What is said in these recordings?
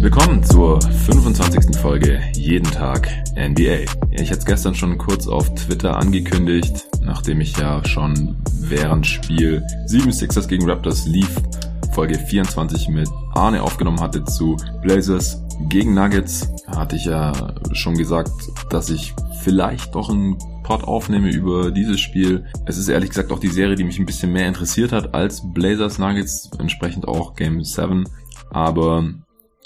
Willkommen zur 25. Folge Jeden Tag NBA. Ich hatte es gestern schon kurz auf Twitter angekündigt, nachdem ich ja schon während Spiel 7 Sixers gegen Raptors lief, Folge 24 mit Arne aufgenommen hatte zu Blazers gegen Nuggets, hatte ich ja schon gesagt, dass ich vielleicht doch einen Pod aufnehme über dieses Spiel. Es ist ehrlich gesagt auch die Serie, die mich ein bisschen mehr interessiert hat als Blazers Nuggets, entsprechend auch Game 7. Aber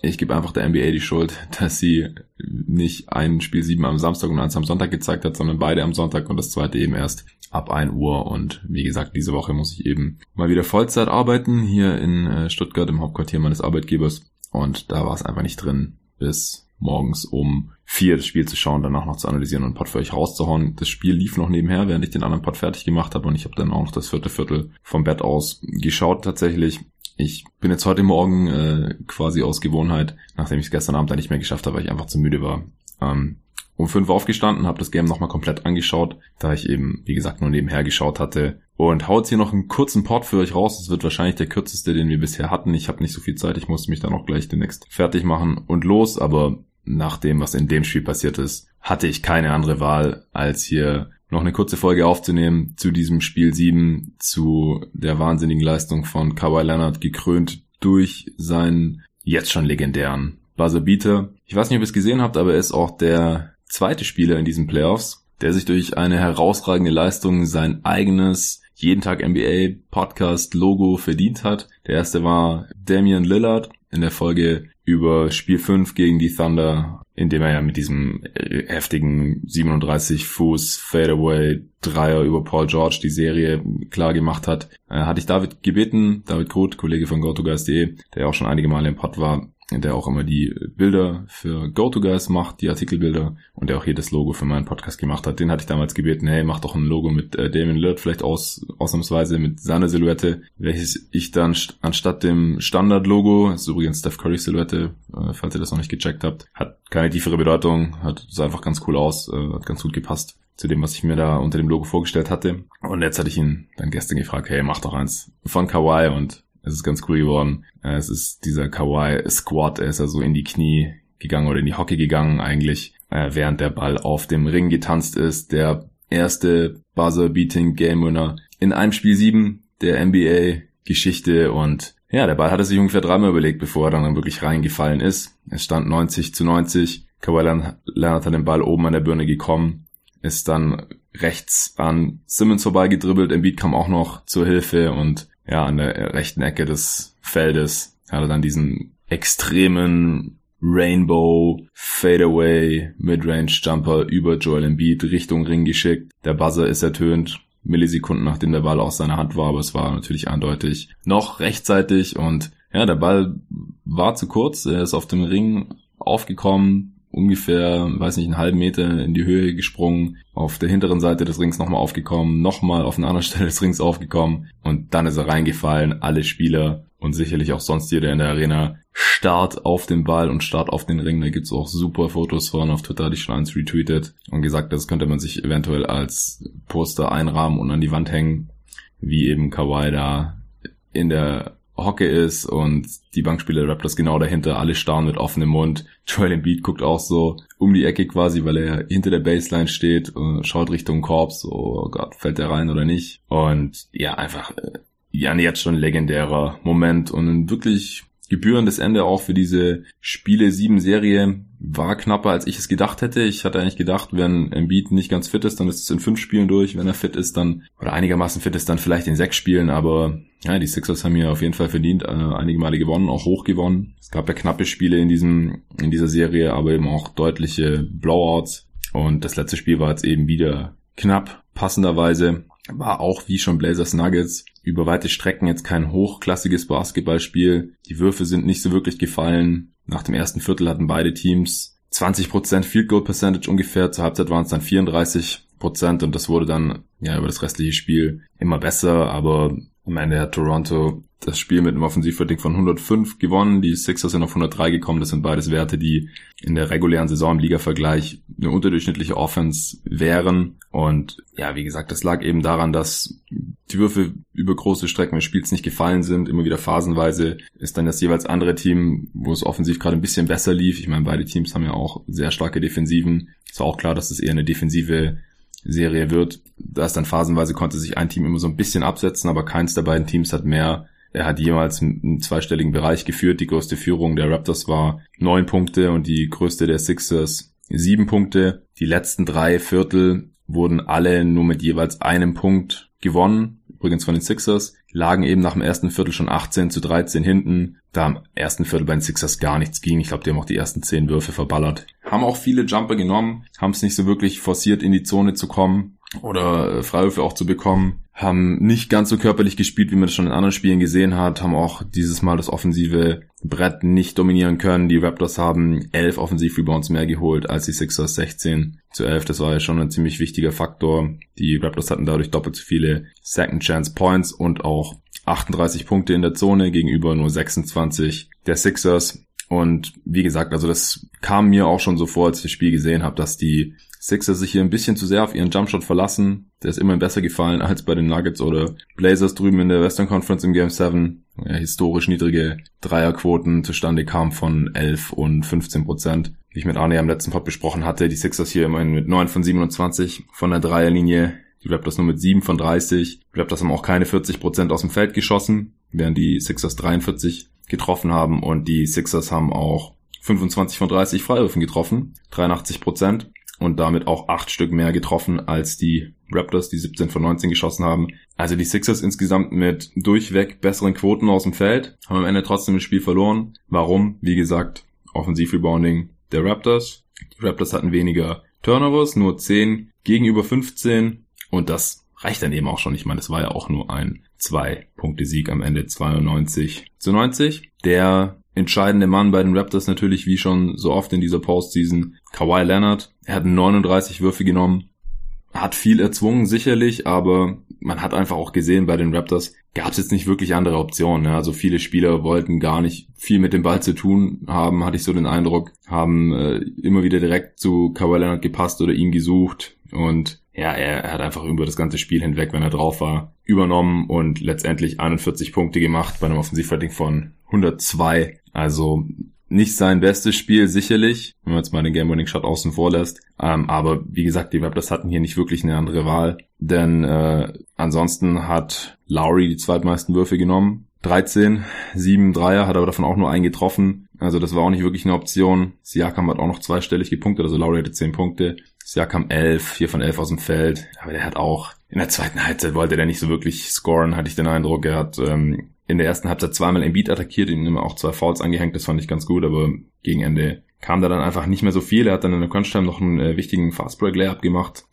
ich gebe einfach der NBA die Schuld, dass sie nicht ein Spiel 7 am Samstag und eins am Sonntag gezeigt hat, sondern beide am Sonntag und das zweite eben erst ab 1 Uhr. Und wie gesagt, diese Woche muss ich eben mal wieder Vollzeit arbeiten, hier in äh, Stuttgart im Hauptquartier meines Arbeitgebers. Und da war es einfach nicht drin, bis morgens um vier das Spiel zu schauen, danach noch zu analysieren und einen Pod für euch rauszuhauen. Das Spiel lief noch nebenher, während ich den anderen Pod fertig gemacht habe und ich habe dann auch noch das vierte Viertel vom Bett aus geschaut tatsächlich. Ich bin jetzt heute Morgen äh, quasi aus Gewohnheit, nachdem ich es gestern Abend dann nicht mehr geschafft habe, weil ich einfach zu müde war, ähm, um fünf aufgestanden, habe das Game nochmal komplett angeschaut, da ich eben, wie gesagt, nur nebenher geschaut hatte. Und hau jetzt hier noch einen kurzen Port für euch raus. Das wird wahrscheinlich der kürzeste, den wir bisher hatten. Ich habe nicht so viel Zeit, ich musste mich dann auch gleich demnächst fertig machen und los. Aber nach dem, was in dem Spiel passiert ist, hatte ich keine andere Wahl, als hier noch eine kurze Folge aufzunehmen zu diesem Spiel 7, zu der wahnsinnigen Leistung von Kawhi Leonard, gekrönt durch seinen jetzt schon legendären Buzzer Beater. Ich weiß nicht, ob ihr es gesehen habt, aber er ist auch der zweite Spieler in diesen Playoffs, der sich durch eine herausragende Leistung sein eigenes jeden Tag NBA Podcast Logo verdient hat. Der erste war Damian Lillard in der Folge über Spiel 5 gegen die Thunder indem er ja mit diesem äh, heftigen 37 Fuß Fadeaway Dreier über Paul George die Serie klar gemacht hat, äh, hatte ich David gebeten, David Groth, Kollege von GoToGuys.de, der auch schon einige Male im Pod war, der auch immer die Bilder für GoToGuys macht, die Artikelbilder und der auch hier das Logo für meinen Podcast gemacht hat. Den hatte ich damals gebeten, hey, mach doch ein Logo mit äh, Damien Lillard vielleicht aus, ausnahmsweise mit seiner Silhouette, welches ich dann st anstatt dem Standard-Logo, das ist übrigens Steph Curry Silhouette, äh, falls ihr das noch nicht gecheckt habt, hat keine tiefere Bedeutung, hat sah einfach ganz cool aus, äh, hat ganz gut gepasst zu dem, was ich mir da unter dem Logo vorgestellt hatte. Und jetzt hatte ich ihn dann gestern gefragt, hey, mach doch eins von Kawaii und es ist ganz cool geworden. Äh, es ist dieser Kawaii Squad, er ist ja so in die Knie gegangen oder in die Hocke gegangen eigentlich, äh, während der Ball auf dem Ring getanzt ist. Der erste Buzzer-Beating Game Winner in einem Spiel 7 der NBA Geschichte und ja, der Ball hat er sich ungefähr dreimal überlegt, bevor er dann wirklich reingefallen ist. Es stand 90 zu 90. Kawhi Leonard hat den Ball oben an der Birne gekommen, ist dann rechts an Simmons vorbeigedribbelt. Embiid kam auch noch zur Hilfe und ja, an der rechten Ecke des Feldes hat er dann diesen extremen Rainbow Fadeaway Midrange Jumper über Joel Embiid Richtung Ring geschickt. Der Buzzer ist ertönt. Millisekunden nachdem der Ball aus seiner Hand war, aber es war natürlich eindeutig noch rechtzeitig und ja, der Ball war zu kurz. Er ist auf dem Ring aufgekommen, ungefähr, weiß nicht, einen halben Meter in die Höhe gesprungen, auf der hinteren Seite des Rings nochmal aufgekommen, nochmal auf einer anderen Stelle des Rings aufgekommen und dann ist er reingefallen. Alle Spieler und sicherlich auch sonst jeder in der Arena Start auf den Ball und Start auf den Ring. Da gibt's auch super Fotos von. Auf Twitter ich schon eins retweetet und gesagt, das könnte man sich eventuell als Poster einrahmen und an die Wand hängen, wie eben Kawhi da in der Hocke ist und die Bankspieler Raptors genau dahinter, alle starren mit offenem Mund. Joel Embiid guckt auch so um die Ecke quasi, weil er hinter der Baseline steht und schaut Richtung Korb, so, oh Gott, fällt der rein oder nicht? Und ja, einfach, äh, ja, jetzt schon legendärer Moment und ein wirklich gebührendes Ende auch für diese Spiele 7 Serie war knapper als ich es gedacht hätte. Ich hatte eigentlich gedacht, wenn Embiid nicht ganz fit ist, dann ist es in fünf Spielen durch. Wenn er fit ist, dann oder einigermaßen fit ist, dann vielleicht in sechs Spielen. Aber ja, die Sixers haben hier auf jeden Fall verdient, äh, einige Male gewonnen, auch hoch gewonnen. Es gab ja knappe Spiele in diesem in dieser Serie, aber eben auch deutliche Blowouts. Und das letzte Spiel war jetzt eben wieder knapp, passenderweise war auch wie schon Blazers Nuggets über weite Strecken jetzt kein hochklassiges Basketballspiel. Die Würfe sind nicht so wirklich gefallen. Nach dem ersten Viertel hatten beide Teams 20% Field Goal Percentage ungefähr. Zur Halbzeit waren es dann 34% und das wurde dann ja über das restliche Spiel immer besser. Aber Am Ende hat Toronto das Spiel mit einem Offensivrating von 105 gewonnen. Die Sixers sind auf 103 gekommen. Das sind beides Werte, die in der regulären Saison im Liga-Vergleich eine unterdurchschnittliche Offense wären. Und ja, wie gesagt, das lag eben daran, dass die Würfe über große Strecken des Spiels nicht gefallen sind. Immer wieder phasenweise ist dann das jeweils andere Team, wo es offensiv gerade ein bisschen besser lief. Ich meine, beide Teams haben ja auch sehr starke Defensiven. Es war auch klar, dass es eher eine defensive Serie wird. Da ist dann phasenweise konnte sich ein Team immer so ein bisschen absetzen, aber keins der beiden Teams hat mehr er hat jemals einen zweistelligen Bereich geführt. Die größte Führung der Raptors war neun Punkte und die größte der Sixers sieben Punkte. Die letzten drei Viertel wurden alle nur mit jeweils einem Punkt gewonnen. Übrigens von den Sixers lagen eben nach dem ersten Viertel schon 18 zu 13 hinten. Da am ersten Viertel bei den Sixers gar nichts ging. Ich glaube, die haben auch die ersten zehn Würfe verballert. Haben auch viele Jumper genommen, haben es nicht so wirklich forciert in die Zone zu kommen oder äh, Freiwürfe auch zu bekommen. Haben nicht ganz so körperlich gespielt, wie man das schon in anderen Spielen gesehen hat. Haben auch dieses Mal das offensive Brett nicht dominieren können. Die Raptors haben elf Offensiv-Rebounds mehr geholt als die Sixers 16 zu 11. Das war ja schon ein ziemlich wichtiger Faktor. Die Raptors hatten dadurch doppelt so viele Second Chance Points und auch 38 Punkte in der Zone gegenüber nur 26 der Sixers. Und wie gesagt, also das kam mir auch schon so vor, als ich das Spiel gesehen habe, dass die Sixers sich hier ein bisschen zu sehr auf ihren Jumpshot verlassen. Der ist immerhin besser gefallen als bei den Nuggets oder Blazers drüben in der Western Conference im Game 7. Ja, historisch niedrige Dreierquoten zustande kamen von 11 und 15 Prozent. Wie ich mit Arne am letzten Pod besprochen hatte, die Sixers hier immerhin mit 9 von 27 von der Dreierlinie. Die Raptors nur mit 7 von 30. Die Raptors haben auch keine 40 Prozent aus dem Feld geschossen, während die Sixers 43 getroffen haben und die Sixers haben auch 25 von 30 Freiwürfen getroffen, 83 Prozent und damit auch acht Stück mehr getroffen als die Raptors, die 17 von 19 geschossen haben. Also die Sixers insgesamt mit durchweg besseren Quoten aus dem Feld, haben am Ende trotzdem das Spiel verloren. Warum? Wie gesagt, Offensiv-Rebounding der Raptors. Die Raptors hatten weniger Turnovers, nur 10 gegenüber 15 und das reicht dann eben auch schon. Ich meine, es war ja auch nur ein zwei Punkte Sieg am Ende 92 zu 90. Der entscheidende Mann bei den Raptors natürlich wie schon so oft in dieser Postseason Kawhi Leonard. Er hat 39 Würfe genommen, hat viel erzwungen sicherlich, aber man hat einfach auch gesehen bei den Raptors gab es jetzt nicht wirklich andere Optionen. Also viele Spieler wollten gar nicht viel mit dem Ball zu tun haben, hatte ich so den Eindruck, haben äh, immer wieder direkt zu Kawhi Leonard gepasst oder ihn gesucht und ja, er, er hat einfach über das ganze Spiel hinweg, wenn er drauf war, übernommen und letztendlich 41 Punkte gemacht bei einem Offensivrating von 102. Also nicht sein bestes Spiel sicherlich, wenn man jetzt mal den Game-Winning-Shot außen vor lässt. Ähm, aber wie gesagt, die Raptors hatten hier nicht wirklich eine andere Wahl, denn äh, ansonsten hat Lowry die zweitmeisten Würfe genommen. 13, 7 Dreier, hat aber davon auch nur einen getroffen. Also das war auch nicht wirklich eine Option. Siakam hat auch noch zweistellig gepunktet, also Lowry hatte 10 Punkte. Siakam 11, 4 von 11 aus dem Feld. Aber der hat auch, in der zweiten Halbzeit wollte der nicht so wirklich scoren, hatte ich den Eindruck. Er hat ähm, in der ersten Halbzeit zweimal im Beat attackiert, ihm auch zwei Fouls angehängt, das fand ich ganz gut, aber gegen Ende kam da dann einfach nicht mehr so viel. Er hat dann in der Crunch-Time noch einen äh, wichtigen Fastbreak-Layup gemacht,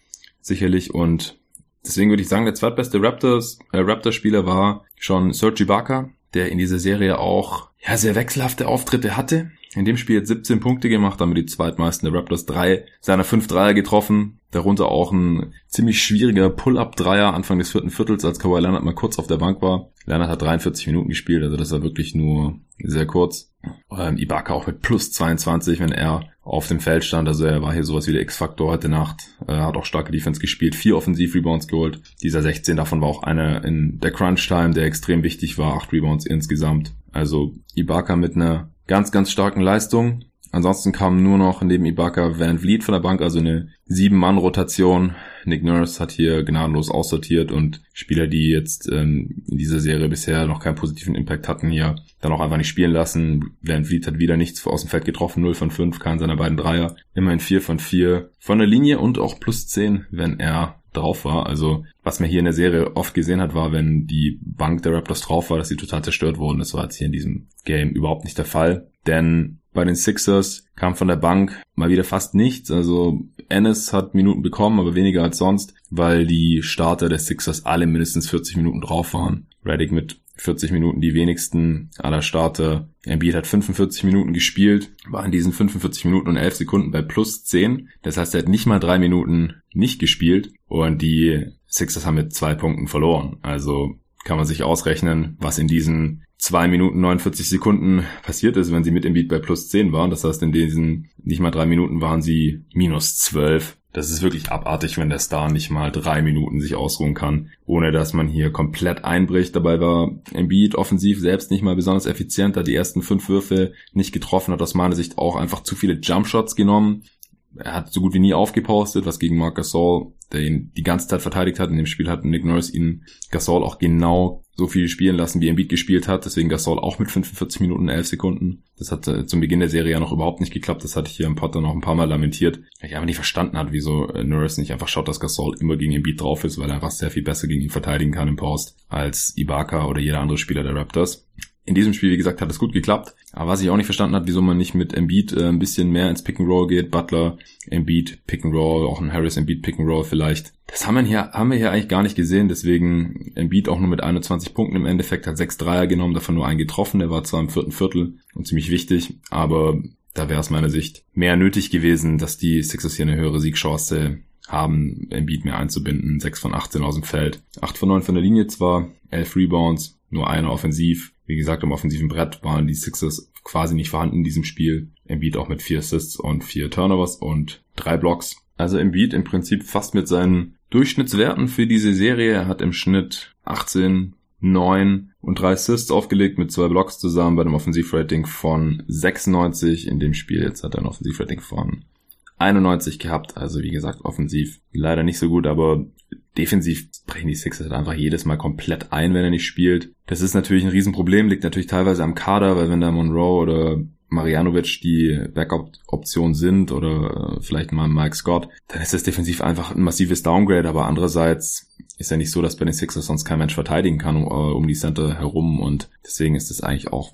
sicherlich, und deswegen würde ich sagen, der zweitbeste Raptors, äh, Raptors-Spieler war schon Serge Ibaka, der in dieser Serie auch ja, sehr wechselhafte Auftritte hatte. In dem Spiel hat 17 Punkte gemacht, damit die zweitmeisten der Raptors drei seiner fünf Dreier getroffen. Darunter auch ein ziemlich schwieriger Pull-Up-Dreier Anfang des vierten Viertels, als Kawhi Leonard mal kurz auf der Bank war. Leonard hat 43 Minuten gespielt, also das war wirklich nur sehr kurz. Ähm, Ibaka auch mit plus 22, wenn er auf dem Feld stand. Also er war hier sowas wie der X-Faktor heute Nacht. Er hat auch starke Defense gespielt, vier Offensiv-Rebounds geholt. Dieser 16, davon war auch einer in der Crunch-Time, der extrem wichtig war. Acht Rebounds insgesamt. Also Ibaka mit einer ganz, ganz starken Leistung. Ansonsten kam nur noch neben Ibaka Van Vliet von der Bank, also eine Sieben-Mann-Rotation. Nick Nurse hat hier gnadenlos aussortiert und Spieler, die jetzt ähm, in dieser Serie bisher noch keinen positiven Impact hatten, hier dann auch einfach nicht spielen lassen. Van Vliet hat wieder nichts aus dem Feld getroffen, 0 von 5, keinen seiner beiden Dreier. Immerhin 4 von 4 von der Linie und auch plus 10, wenn er drauf war. Also was man hier in der Serie oft gesehen hat, war, wenn die Bank der Raptors drauf war, dass sie total zerstört wurden. Das war jetzt hier in diesem Game überhaupt nicht der Fall. Denn bei den Sixers kam von der Bank mal wieder fast nichts. Also Ennis hat Minuten bekommen, aber weniger als sonst, weil die Starter der Sixers alle mindestens 40 Minuten drauf waren. Reddick mit 40 Minuten die wenigsten aller Starter. Embiid hat 45 Minuten gespielt, war in diesen 45 Minuten und 11 Sekunden bei plus 10. Das heißt, er hat nicht mal drei Minuten nicht gespielt und die Sixers haben mit zwei Punkten verloren. Also kann man sich ausrechnen, was in diesen zwei Minuten 49 Sekunden passiert ist, wenn sie mit Embiid bei plus 10 waren. Das heißt, in diesen nicht mal drei Minuten waren sie minus 12. Das ist wirklich abartig, wenn der Star nicht mal drei Minuten sich ausruhen kann, ohne dass man hier komplett einbricht. Dabei war Embiid offensiv selbst nicht mal besonders effizient, hat die ersten fünf Würfe nicht getroffen, hat aus meiner Sicht auch einfach zu viele Jumpshots genommen. Er hat so gut wie nie aufgepostet, was gegen Marc Gasol der ihn die ganze Zeit verteidigt hat. In dem Spiel hat Nick Norris ihn Gasol auch genau so viel spielen lassen, wie Embiid gespielt hat. Deswegen Gasol auch mit 45 Minuten 11 Sekunden. Das hat äh, zum Beginn der Serie ja noch überhaupt nicht geklappt. Das hatte ich hier im Potter noch ein paar Mal lamentiert. Ich einfach nicht verstanden hat, wieso äh, Norris nicht einfach schaut, dass Gasol immer gegen Embiid drauf ist, weil er einfach sehr viel besser gegen ihn verteidigen kann im Post als Ibaka oder jeder andere Spieler der Raptors. In diesem Spiel, wie gesagt, hat es gut geklappt. Aber was ich auch nicht verstanden habe, wieso man nicht mit Embiid äh, ein bisschen mehr ins Pick and Roll geht. Butler, Embiid, Pick and Roll, auch ein Harris Embiid Pick and Roll vielleicht. Das haben wir hier, haben wir hier eigentlich gar nicht gesehen. Deswegen Embiid auch nur mit 21 Punkten im Endeffekt hat sechs Dreier genommen, davon nur einen getroffen. Der war zwar im vierten Viertel und ziemlich wichtig, aber da wäre aus meiner Sicht mehr nötig gewesen, dass die Sixers hier eine höhere Siegchance haben, Embiid mehr einzubinden. 6 von 18 aus dem Feld. 8 von 9 von der Linie zwar, 11 Rebounds, nur eine offensiv. Wie gesagt, am offensiven Brett waren die Sixers quasi nicht vorhanden in diesem Spiel. Embiid auch mit vier Assists und vier Turnovers und drei Blocks. Also Embiid im Prinzip fast mit seinen Durchschnittswerten für diese Serie. Er hat im Schnitt 18, 9 und drei Assists aufgelegt mit zwei Blocks zusammen bei einem Offensivrating von 96. In dem Spiel jetzt hat er ein Offensivrating von 91 gehabt. Also wie gesagt, offensiv leider nicht so gut, aber defensiv brechen die Sixers halt einfach jedes Mal komplett ein, wenn er nicht spielt. Das ist natürlich ein Riesenproblem, liegt natürlich teilweise am Kader, weil wenn da Monroe oder Marianovic die Backup-Option sind oder äh, vielleicht mal Mike Scott, dann ist das defensiv einfach ein massives Downgrade, aber andererseits ist ja nicht so, dass bei den Sixers sonst kein Mensch verteidigen kann um, äh, um die Center herum und deswegen ist es eigentlich auch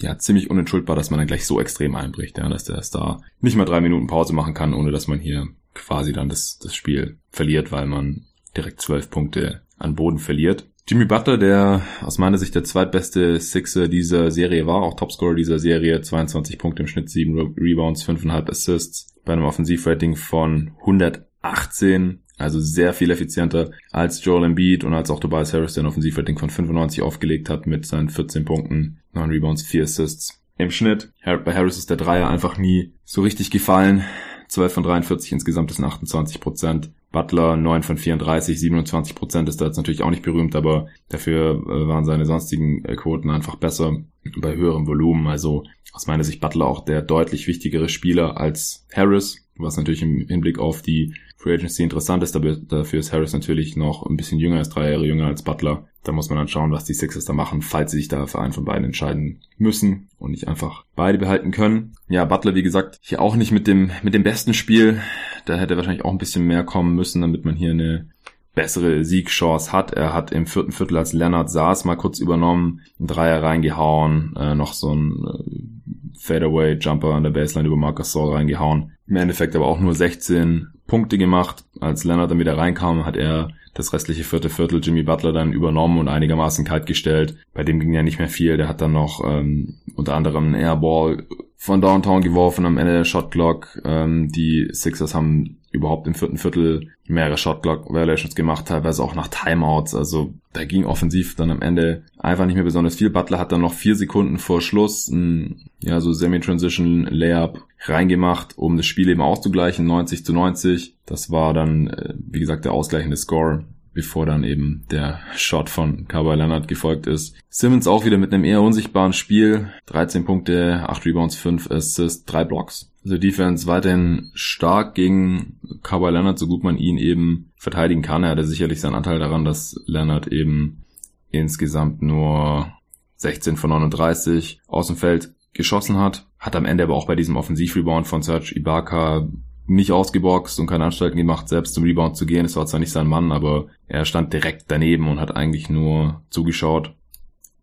ja ziemlich unentschuldbar, dass man dann gleich so extrem einbricht, ja, dass der Star nicht mal drei Minuten Pause machen kann, ohne dass man hier quasi dann das, das Spiel verliert, weil man direkt zwölf Punkte an Boden verliert. Jimmy Butler, der aus meiner Sicht der zweitbeste Sixer dieser Serie war, auch Topscorer dieser Serie, 22 Punkte im Schnitt, 7 Rebounds, 5,5 Assists, bei einem Offensivrating von 118, also sehr viel effizienter als Joel Embiid und als auch Tobias Harris, der ein Offensivrating von 95 aufgelegt hat mit seinen 14 Punkten, 9 Rebounds, 4 Assists im Schnitt. Bei Harris ist der Dreier einfach nie so richtig gefallen. 12 von 43 insgesamt ist 28 Prozent. Butler 9 von 34, 27 Prozent ist da jetzt natürlich auch nicht berühmt, aber dafür äh, waren seine sonstigen äh, Quoten einfach besser bei höherem Volumen. Also aus meiner Sicht Butler auch der deutlich wichtigere Spieler als Harris, was natürlich im Hinblick auf die Free Agency interessant ist, dafür ist Harris natürlich noch ein bisschen jünger, ist drei Jahre jünger als Butler. Da muss man dann schauen, was die Sixers da machen, falls sie sich da für einen von beiden entscheiden müssen und nicht einfach beide behalten können. Ja, Butler, wie gesagt, hier auch nicht mit dem, mit dem besten Spiel. Da hätte wahrscheinlich auch ein bisschen mehr kommen müssen, damit man hier eine bessere Siegchance hat. Er hat im vierten Viertel, als Leonard saß, mal kurz übernommen, einen Dreier reingehauen, äh, noch so ein äh, Fadeaway-Jumper an der Baseline über Marcus Saul reingehauen. Im Endeffekt aber auch nur 16 Punkte gemacht. Als Leonard dann wieder reinkam, hat er das restliche vierte Viertel Jimmy Butler dann übernommen und einigermaßen kalt gestellt. Bei dem ging ja nicht mehr viel. Der hat dann noch ähm, unter anderem einen Airball von Downtown geworfen am Ende der Shotclock. Ähm, die Sixers haben überhaupt im vierten Viertel mehrere Shotclock Violations gemacht, teilweise auch nach Timeouts. Also da ging offensiv dann am Ende einfach nicht mehr besonders viel. Butler hat dann noch vier Sekunden vor Schluss ein, ja, so Semi-Transition Layup reingemacht, um das Spiel eben auszugleichen, 90 zu 90. Das war dann, äh, wie gesagt, der ausgleichende Score bevor dann eben der Shot von Kawhi Leonard gefolgt ist. Simmons auch wieder mit einem eher unsichtbaren Spiel. 13 Punkte, 8 Rebounds, 5 Assists, 3 Blocks. Also Defense weiterhin stark gegen Kawhi Leonard, so gut man ihn eben verteidigen kann. Er hatte sicherlich seinen Anteil daran, dass Leonard eben insgesamt nur 16 von 39 aus dem Feld geschossen hat. Hat am Ende aber auch bei diesem Offensivrebound von Serge Ibaka nicht ausgeboxt und keine Anstalten gemacht, selbst zum Rebound zu gehen. Es war zwar nicht sein Mann, aber er stand direkt daneben und hat eigentlich nur zugeschaut.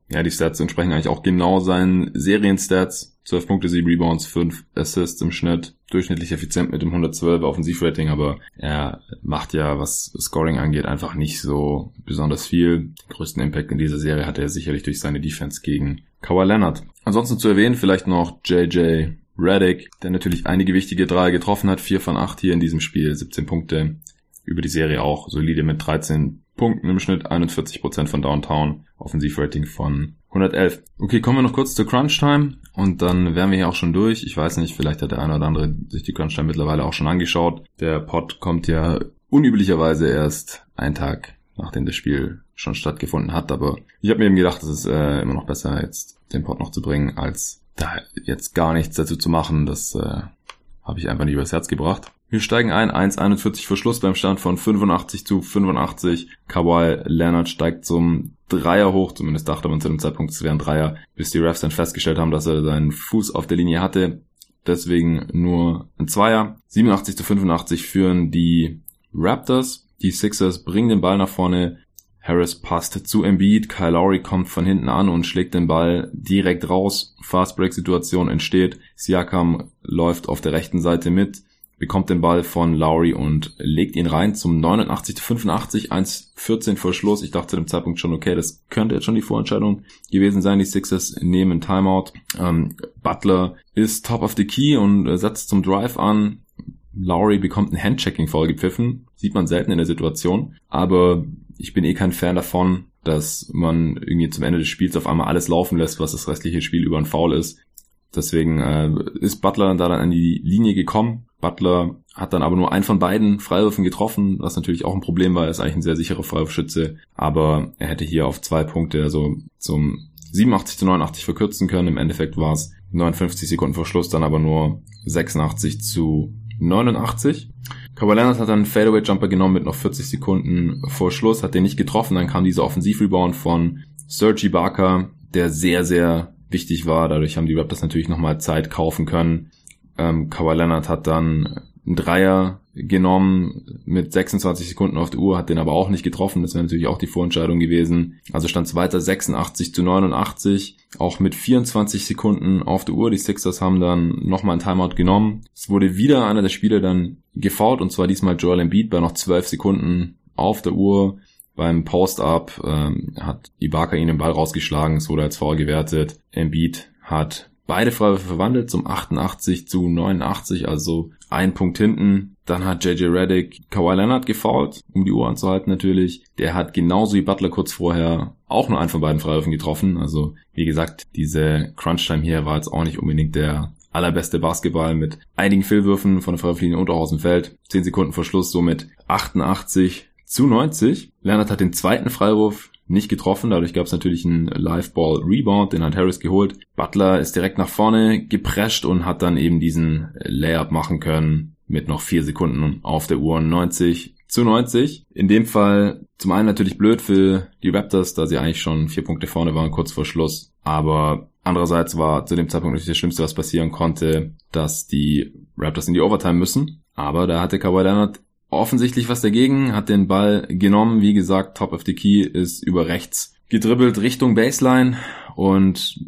Ja, die Stats entsprechen eigentlich auch genau seinen Serienstats. 12 Punkte, 7 Rebounds, 5 Assists im Schnitt. Durchschnittlich effizient mit dem 112 Offensivrating, aber er macht ja, was Scoring angeht, einfach nicht so besonders viel. Den größten Impact in dieser Serie hatte er sicherlich durch seine Defense gegen Kawhi Leonard. Ansonsten zu erwähnen vielleicht noch JJ Reddick, der natürlich einige wichtige Dreier getroffen hat, 4 von 8 hier in diesem Spiel, 17 Punkte über die Serie auch solide mit 13 Punkten im Schnitt, 41% von Downtown, Offensivrating von 111. Okay, kommen wir noch kurz zur Crunch Time und dann wären wir hier auch schon durch. Ich weiß nicht, vielleicht hat der eine oder andere sich die Crunch Time mittlerweile auch schon angeschaut. Der Pod kommt ja unüblicherweise erst einen Tag nachdem das Spiel schon stattgefunden hat. Aber ich habe mir eben gedacht, es ist äh, immer noch besser, jetzt den Pod noch zu bringen, als da jetzt gar nichts dazu zu machen. Das äh, habe ich einfach nicht übers Herz gebracht. Wir steigen ein, 1,41 Verschluss beim Stand von 85 zu 85. Kawhi Leonard steigt zum Dreier hoch, zumindest dachte man zu dem Zeitpunkt, es wären Dreier, bis die Refs dann festgestellt haben, dass er seinen Fuß auf der Linie hatte. Deswegen nur ein Zweier. 87 zu 85 führen die Raptors. Die Sixers bringen den Ball nach vorne. Harris passt zu Embiid. Kyle Lowry kommt von hinten an und schlägt den Ball direkt raus. Fast Break Situation entsteht. Siakam läuft auf der rechten Seite mit, bekommt den Ball von Lowry und legt ihn rein zum 89 zu 85, 1,14 vor Schluss. Ich dachte zu dem Zeitpunkt schon, okay, das könnte jetzt schon die Vorentscheidung gewesen sein. Die Sixers nehmen Timeout. Ähm, Butler ist top of the key und setzt zum Drive an. Lowry bekommt ein Handchecking vorgepfiffen. Sieht man selten in der Situation. Aber ich bin eh kein Fan davon, dass man irgendwie zum Ende des Spiels auf einmal alles laufen lässt, was das restliche Spiel über ein Foul ist. Deswegen äh, ist Butler dann da dann an die Linie gekommen. Butler hat dann aber nur einen von beiden Freiwürfen getroffen, was natürlich auch ein Problem war. Er ist eigentlich ein sehr sicherer Freiwurfschütze, aber er hätte hier auf zwei Punkte, also zum 87 zu 89 verkürzen können. Im Endeffekt war es 59 Sekunden vor Schluss, dann aber nur 86 zu 89. Kawhi Leonard hat dann einen Fadeaway-Jumper genommen mit noch 40 Sekunden vor Schluss, hat den nicht getroffen, dann kam dieser Offensivrebound von Sergi Barker, der sehr, sehr wichtig war. Dadurch haben die Raptors natürlich nochmal Zeit kaufen können. Ähm, Kawhi Leonard hat dann einen Dreier genommen mit 26 Sekunden auf der Uhr, hat den aber auch nicht getroffen. Das wäre natürlich auch die Vorentscheidung gewesen. Also stand es weiter 86 zu 89, auch mit 24 Sekunden auf der Uhr. Die Sixers haben dann nochmal ein Timeout genommen. Es wurde wieder einer der Spieler dann gefault und zwar diesmal Joel Embiid bei noch 12 Sekunden auf der Uhr. Beim Post-Up ähm, hat Ibaka ihn den Ball rausgeschlagen, es wurde als Foul gewertet. Embiid hat beide Freiwürfe verwandelt zum 88 zu 89, also ein Punkt hinten. Dann hat JJ Reddick Kawhi Leonard gefoult, um die Uhr anzuhalten natürlich. Der hat genauso wie Butler kurz vorher auch nur einen von beiden Freiwürfen getroffen. Also wie gesagt, diese Crunch-Time hier war jetzt auch nicht unbedingt der allerbeste Basketball mit einigen Fehlwürfen von der Freiwurflinie und auch aus dem Feld. 10 Sekunden vor Schluss somit 88 zu 90. Leonard hat den zweiten Freiwurf nicht getroffen. Dadurch gab es natürlich einen Live-Ball-Rebound, den hat Harris geholt. Butler ist direkt nach vorne geprescht und hat dann eben diesen Layup machen können mit noch vier Sekunden auf der Uhr 90 zu 90. In dem Fall zum einen natürlich blöd für die Raptors, da sie eigentlich schon vier Punkte vorne waren, kurz vor Schluss. Aber andererseits war zu dem Zeitpunkt natürlich das Schlimmste, was passieren konnte, dass die Raptors in die Overtime müssen. Aber da hatte Kawhi Leonard offensichtlich was dagegen, hat den Ball genommen. Wie gesagt, Top of the Key ist über rechts gedribbelt Richtung Baseline und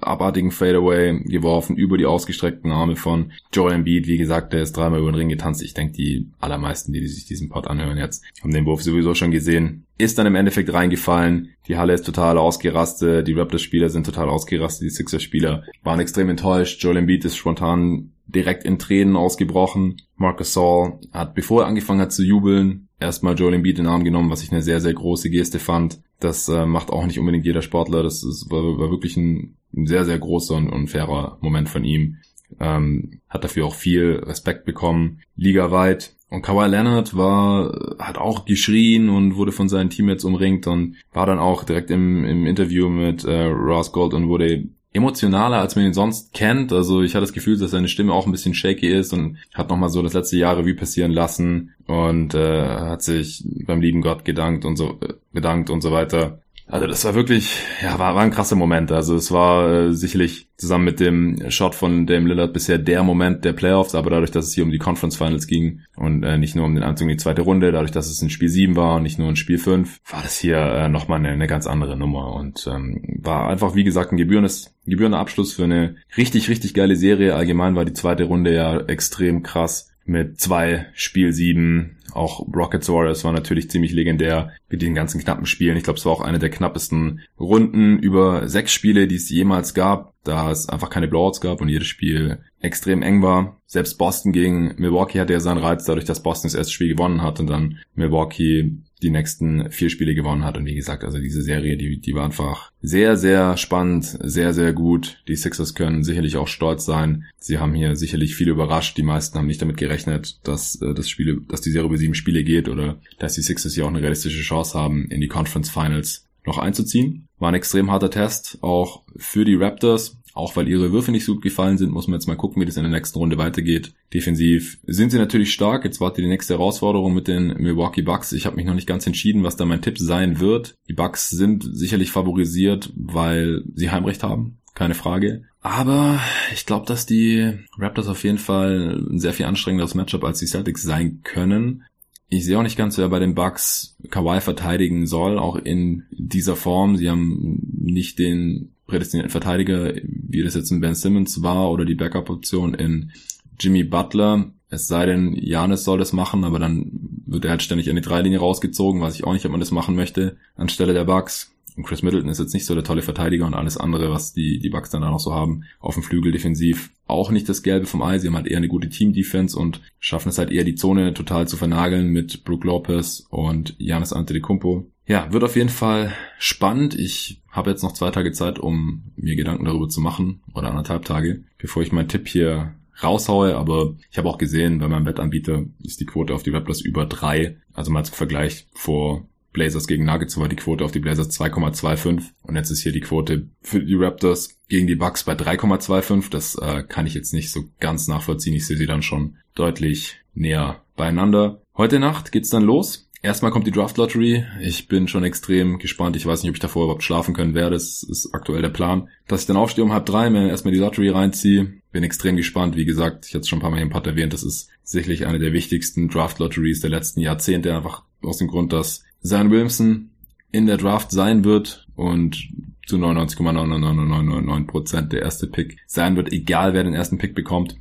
abartigen Fadeaway geworfen über die ausgestreckten Arme von Joel Embiid. Wie gesagt, der ist dreimal über den Ring getanzt. Ich denke, die allermeisten, die sich diesen Pod anhören jetzt, haben den Wurf sowieso schon gesehen. Ist dann im Endeffekt reingefallen. Die Halle ist total ausgerastet. Die Raptors-Spieler sind total ausgerastet. Die Sixers-Spieler waren extrem enttäuscht. Joel Embiid ist spontan direkt in Tränen ausgebrochen. Marcus Saul hat, bevor er angefangen hat zu jubeln, erstmal Joel Embiid in den Arm genommen, was ich eine sehr, sehr große Geste fand. Das äh, macht auch nicht unbedingt jeder Sportler. Das ist, war, war wirklich ein, ein, sehr, sehr großer und, und fairer Moment von ihm. Ähm, hat dafür auch viel Respekt bekommen, ligaweit. Und Kawhi Leonard war, hat auch geschrien und wurde von seinen Teammates umringt und war dann auch direkt im, im Interview mit äh, Ross Gold und wurde emotionaler, als man ihn sonst kennt. Also ich hatte das Gefühl, dass seine Stimme auch ein bisschen shaky ist und hat nochmal so das letzte Jahr Revue passieren lassen und äh, hat sich beim lieben Gott gedankt und so äh, gedankt und so weiter. Also das war wirklich, ja, war, war ein krasser Moment. Also es war äh, sicherlich zusammen mit dem Shot von Dame Lillard bisher der Moment der Playoffs, aber dadurch, dass es hier um die Conference Finals ging und äh, nicht nur um den Einzug in die zweite Runde, dadurch, dass es ein Spiel 7 war und nicht nur ein Spiel 5, war das hier äh, nochmal eine, eine ganz andere Nummer und ähm, war einfach, wie gesagt, ein gebührendes, gebührender Abschluss für eine richtig, richtig geile Serie. Allgemein war die zweite Runde ja extrem krass mit zwei Spiel 7 auch Rockets Warriors war natürlich ziemlich legendär mit den ganzen knappen Spielen. Ich glaube, es war auch eine der knappesten Runden über sechs Spiele, die es jemals gab, da es einfach keine Blowouts gab und jedes Spiel extrem eng war. Selbst Boston gegen Milwaukee hatte ja seinen Reiz, dadurch, dass Boston das erste Spiel gewonnen hat und dann Milwaukee die nächsten vier Spiele gewonnen hat. Und wie gesagt, also diese Serie, die, die war einfach sehr, sehr spannend, sehr, sehr gut. Die Sixers können sicherlich auch stolz sein. Sie haben hier sicherlich viel überrascht. Die meisten haben nicht damit gerechnet, dass äh, das Spiel, dass die Serie über sieben Spiele geht oder dass die Sixers hier auch eine realistische Chance haben, in die Conference Finals noch einzuziehen. War ein extrem harter Test, auch für die Raptors. Auch weil ihre Würfe nicht so gut gefallen sind, muss man jetzt mal gucken, wie das in der nächsten Runde weitergeht. Defensiv sind sie natürlich stark. Jetzt wartet die nächste Herausforderung mit den Milwaukee Bucks. Ich habe mich noch nicht ganz entschieden, was da mein Tipp sein wird. Die Bucks sind sicherlich favorisiert, weil sie Heimrecht haben. Keine Frage. Aber ich glaube, dass die Raptors auf jeden Fall ein sehr viel anstrengenderes Matchup als die Celtics sein können. Ich sehe auch nicht ganz, wer bei den Bucks Kawhi verteidigen soll, auch in dieser Form. Sie haben nicht den prädestinierten Verteidiger, wie das jetzt in Ben Simmons war, oder die Backup-Option in Jimmy Butler. Es sei denn, Janis soll das machen, aber dann wird er halt ständig an die Dreilinie rausgezogen, weiß ich auch nicht, ob man das machen möchte, anstelle der Bucks. Und Chris Middleton ist jetzt nicht so der tolle Verteidiger und alles andere, was die, die Bucks dann da noch so haben, auf dem Flügel defensiv. Auch nicht das Gelbe vom Ei. Sie haben halt eher eine gute Team-Defense und schaffen es halt eher die Zone total zu vernageln mit Brook Lopez und Janis Antetokounmpo. Ja, wird auf jeden Fall spannend. Ich habe jetzt noch zwei Tage Zeit, um mir Gedanken darüber zu machen oder anderthalb Tage, bevor ich meinen Tipp hier raushaue, aber ich habe auch gesehen, bei meinem Wettanbieter ist die Quote auf die Raptors über drei. Also mal zum Vergleich vor Blazers gegen Nuggets war die Quote auf die Blazers 2,25 und jetzt ist hier die Quote für die Raptors gegen die Bucks bei 3,25. Das äh, kann ich jetzt nicht so ganz nachvollziehen. Ich sehe sie dann schon deutlich näher beieinander. Heute Nacht geht's dann los. Erstmal kommt die Draft Lottery. Ich bin schon extrem gespannt. Ich weiß nicht, ob ich davor überhaupt schlafen können werde. Das ist aktuell der Plan. Dass ich dann aufstehe um halb drei, mir erstmal die Lottery reinziehe. Bin extrem gespannt. Wie gesagt, ich hatte es schon ein paar Mal im Pod erwähnt. Das ist sicherlich eine der wichtigsten Draft Lotteries der letzten Jahrzehnte. Einfach aus dem Grund, dass Zion Williamson in der Draft sein wird und zu 99,99999% der erste Pick sein wird, egal wer den ersten Pick bekommt.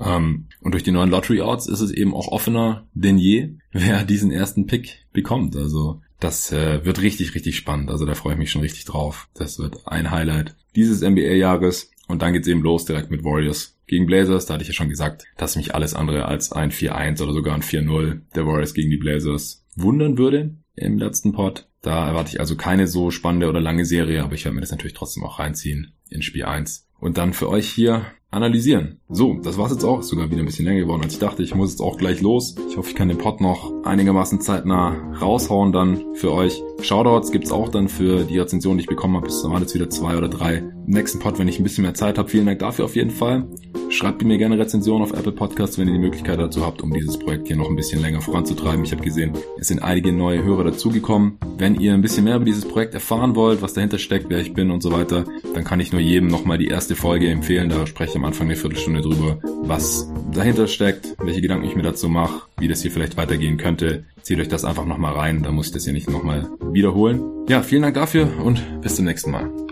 Ähm, und durch die neuen Lottery Odds ist es eben auch offener denn je, wer diesen ersten Pick bekommt. Also das äh, wird richtig, richtig spannend. Also da freue ich mich schon richtig drauf. Das wird ein Highlight dieses NBA-Jahres. Und dann geht's eben los direkt mit Warriors gegen Blazers. Da hatte ich ja schon gesagt, dass mich alles andere als ein 4-1 oder sogar ein 4-0 der Warriors gegen die Blazers wundern würde im letzten Pod. Da erwarte ich also keine so spannende oder lange Serie, aber ich werde mir das natürlich trotzdem auch reinziehen in Spiel 1. Und dann für euch hier analysieren. So, das war's jetzt auch. Sogar wieder ein bisschen länger geworden, als ich dachte. Ich muss jetzt auch gleich los. Ich hoffe, ich kann den Pod noch einigermaßen zeitnah raushauen dann für euch. Shoutouts gibt's auch dann für die Rezension, die ich bekommen habe. Es waren jetzt wieder zwei oder drei. Im nächsten Pod, wenn ich ein bisschen mehr Zeit habe. Vielen Dank dafür auf jeden Fall. Schreibt mir gerne Rezensionen auf Apple Podcasts, wenn ihr die Möglichkeit dazu habt, um dieses Projekt hier noch ein bisschen länger voranzutreiben. Ich habe gesehen, es sind einige neue Hörer dazugekommen. Wenn ihr ein bisschen mehr über dieses Projekt erfahren wollt, was dahinter steckt, wer ich bin und so weiter, dann kann ich nur jedem nochmal die erste Folge empfehlen. Da spreche ich Anfang eine Viertelstunde drüber, was dahinter steckt, welche Gedanken ich mir dazu mache, wie das hier vielleicht weitergehen könnte. Zieht euch das einfach nochmal rein, da muss ich das hier nicht nochmal wiederholen. Ja, vielen Dank dafür und bis zum nächsten Mal.